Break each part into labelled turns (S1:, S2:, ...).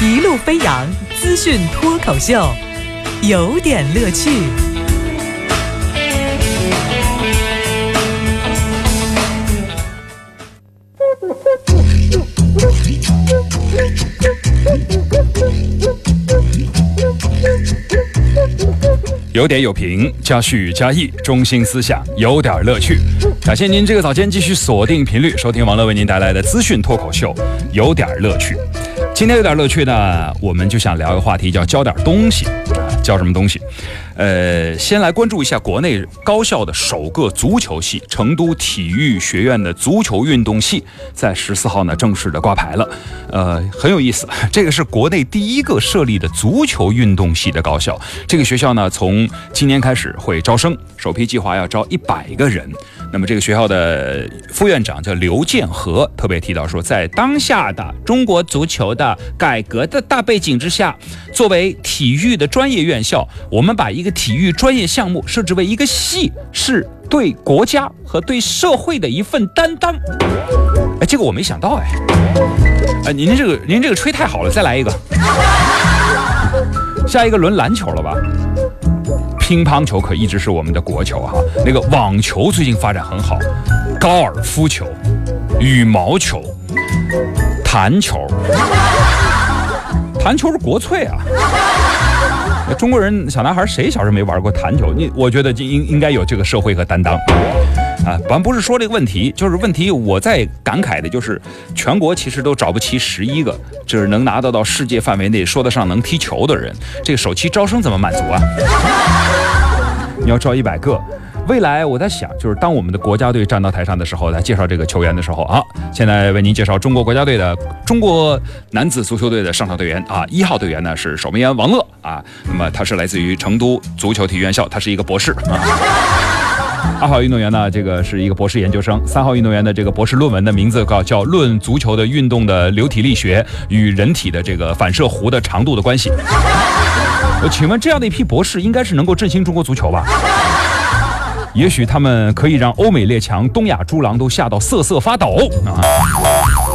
S1: 一路飞扬资讯脱口秀，有点乐趣。
S2: 有点有评，加叙加意，中心思想有点乐趣。感谢您这个早间继续锁定频率，收听王乐为您带来的资讯脱口秀，有点乐趣。今天有点乐趣呢，我们就想聊一个话题，叫教点东西。教什么东西？呃，先来关注一下国内高校的首个足球系——成都体育学院的足球运动系，在十四号呢正式的挂牌了。呃，很有意思，这个是国内第一个设立的足球运动系的高校。这个学校呢，从今年开始会招生，首批计划要招一百个人。那么这个学校的副院长叫刘建和，特别提到说，在当下的中国足球的改革的大背景之下，作为体育的专业院校，我们把一个体育专业项目设置为一个系，是对国家和对社会的一份担当。哎，这个我没想到哎，哎，您这个您这个吹太好了，再来一个，下一个轮篮球了吧？乒乓球可一直是我们的国球哈，那个网球最近发展很好，高尔夫球、羽毛球、弹球，弹球是国粹啊。中国人小男孩谁小时候没玩过弹球？你我觉得应应该有这个社会和担当啊。咱不是说这个问题，就是问题。我在感慨的就是，全国其实都找不齐十一个，就是能拿得到世界范围内说得上能踢球的人。这个首期招生怎么满足啊？你要招一百个。未来我在想，就是当我们的国家队站到台上的时候，来介绍这个球员的时候啊，现在为您介绍中国国家队的中国男子足球队的上场队员啊，一号队员呢是守门员王乐啊，那么他是来自于成都足球体育院校，他是一个博士啊。二号运动员呢，这个是一个博士研究生。三号运动员的这个博士论文的名字叫叫《论足球的运动的流体力学与人体的这个反射弧的长度的关系》。我请问这样的一批博士，应该是能够振兴中国足球吧？也许他们可以让欧美列强、东亚猪狼都吓到瑟瑟发抖啊！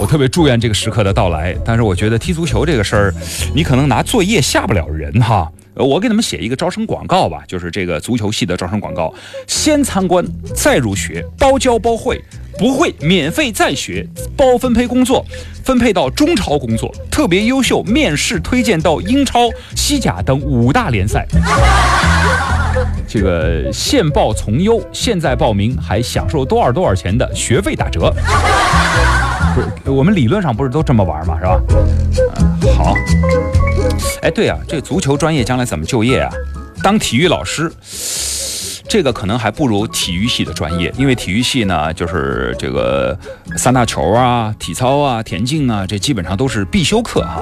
S2: 我特别祝愿这个时刻的到来。但是我觉得踢足球这个事儿，你可能拿作业吓不了人哈。我给他们写一个招生广告吧，就是这个足球系的招生广告：先参观再入学，包教包会，不会免费再学，包分配工作，分配到中超工作，特别优秀，面试推荐到英超、西甲等五大联赛。这个现报从优，现在报名还享受多少多少钱的学费打折？不是，我们理论上不是都这么玩吗？是吧？呃，好。哎，对啊，这足球专业将来怎么就业啊？当体育老师。这个可能还不如体育系的专业，因为体育系呢，就是这个三大球啊、体操啊、田径啊，这基本上都是必修课哈。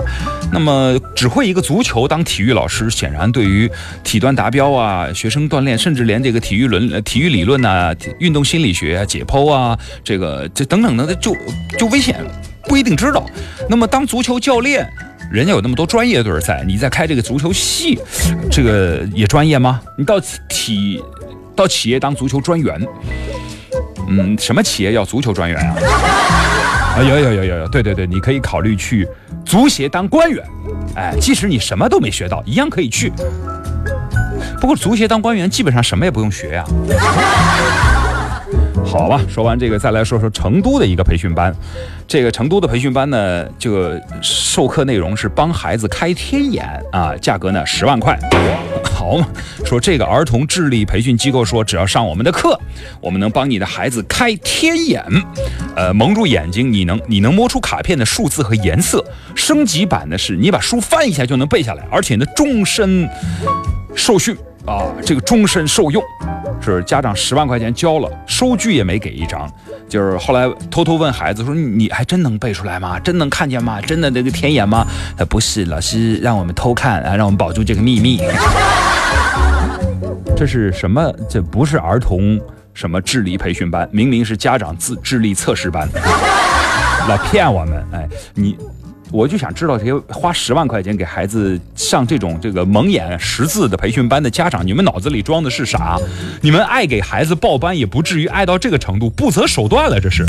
S2: 那么只会一个足球当体育老师，显然对于体端达标啊、学生锻炼，甚至连这个体育论、体育理论呐、运动心理学、解剖啊，这个这等等的，就就危险，不一定知道。那么当足球教练，人家有那么多专业队在，你在开这个足球系，这个也专业吗？你到体。到企业当足球专员，嗯，什么企业要足球专员啊？啊，有有有有有，对对对，你可以考虑去足协当官员，哎，即使你什么都没学到，一样可以去。不过足协当官员基本上什么也不用学呀。好吧，说完这个，再来说说成都的一个培训班。这个成都的培训班呢，这个授课内容是帮孩子开天眼啊，价格呢十万块。好嘛，说这个儿童智力培训机构说，只要上我们的课，我们能帮你的孩子开天眼，呃，蒙住眼睛，你能你能摸出卡片的数字和颜色。升级版的是，你把书翻一下就能背下来，而且呢，终身受训。啊，这个终身受用，是家长十万块钱交了，收据也没给一张。就是后来偷偷问孩子说：“你还真能背出来吗？真能看见吗？真的那个天眼吗？”呃不是，老师让我们偷看啊，让我们保住这个秘密。这是什么？这不是儿童什么智力培训班，明明是家长自智力测试班，老骗我们。哎，你。我就想知道这些花十万块钱给孩子上这种这个蒙眼识字的培训班的家长，你们脑子里装的是啥？你们爱给孩子报班也不至于爱到这个程度，不择手段了，这是。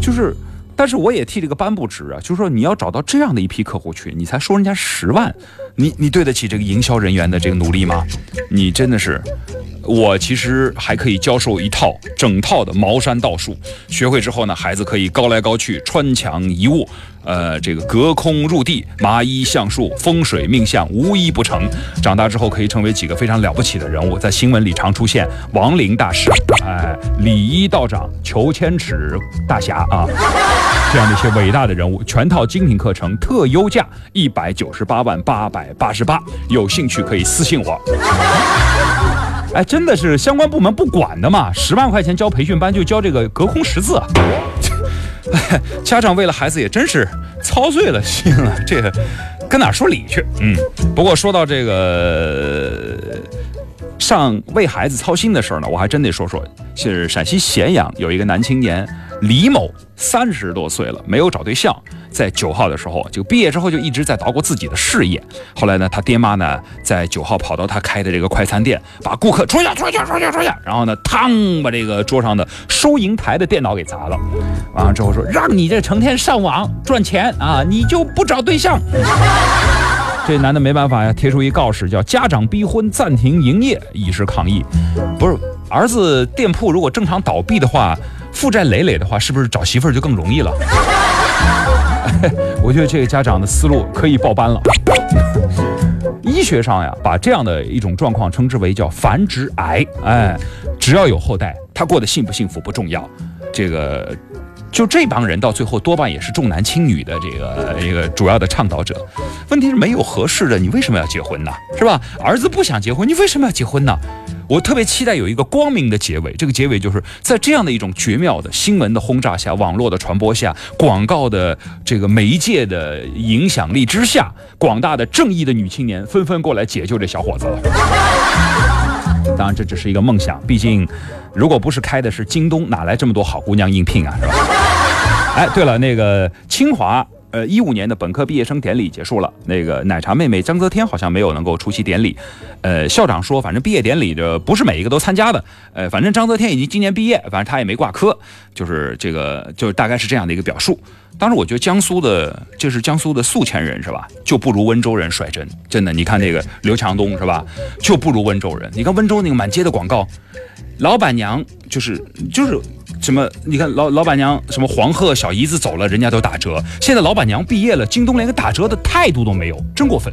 S2: 就是但是我也替这个班不值啊，就是说你要找到这样的一批客户群，你才收人家十万，你你对得起这个营销人员的这个努力吗？你真的是。我其实还可以教授一套整套的茅山道术，学会之后呢，孩子可以高来高去，穿墙移物，呃，这个隔空入地，麻衣相术，风水命相无一不成。长大之后可以成为几个非常了不起的人物，在新闻里常出现亡灵大师，哎，礼仪道长，裘千尺大侠啊，这样的一些伟大的人物，全套精品课程特优价一百九十八万八百八十八，有兴趣可以私信我。哎，真的是相关部门不管的嘛？十万块钱教培训班就教这个隔空识字，哎，家长为了孩子也真是操碎了心了，这个跟哪说理去？嗯，不过说到这个上为孩子操心的事呢，我还真得说说，是陕西咸阳有一个男青年。李某三十多岁了，没有找对象，在九号的时候就毕业之后就一直在捣鼓自己的事业。后来呢，他爹妈呢在九号跑到他开的这个快餐店，把顾客出去出去出去出去，然后呢，嘡把这个桌上的收银台的电脑给砸了。完了之后说，让你这成天上网赚钱啊，你就不找对象？这男的没办法呀，贴出一告示，叫家长逼婚暂停营业，以示抗议。不是儿子店铺如果正常倒闭的话。负债累累的话，是不是找媳妇儿就更容易了？我觉得这个家长的思路可以报班了。医学上呀，把这样的一种状况称之为叫繁殖癌。哎，只要有后代，他过得幸不幸福不重要。这个。就这帮人到最后多半也是重男轻女的这个一个主要的倡导者。问题是没有合适的，你为什么要结婚呢？是吧？儿子不想结婚，你为什么要结婚呢？我特别期待有一个光明的结尾。这个结尾就是在这样的一种绝妙的新闻的轰炸下、网络的传播下、广告的这个媒介的影响力之下，广大的正义的女青年纷纷过来解救这小伙子了。当然，这只是一个梦想。毕竟，如果不是开的是京东，哪来这么多好姑娘应聘啊？是吧？哎，对了，那个清华，呃，一五年的本科毕业生典礼结束了。那个奶茶妹妹张泽天好像没有能够出席典礼。呃，校长说，反正毕业典礼的不是每一个都参加的。呃，反正张泽天已经今年毕业，反正他也没挂科，就是这个，就是大概是这样的一个表述。当时我觉得江苏的，就是江苏的宿迁人是吧，就不如温州人率真。真的，你看那个刘强东是吧，就不如温州人。你看温州那个满街的广告，老板娘就是就是什么，你看老老板娘什么黄鹤小姨子走了，人家都打折。现在老板娘毕业了，京东连个打折的态度都没有，真过分。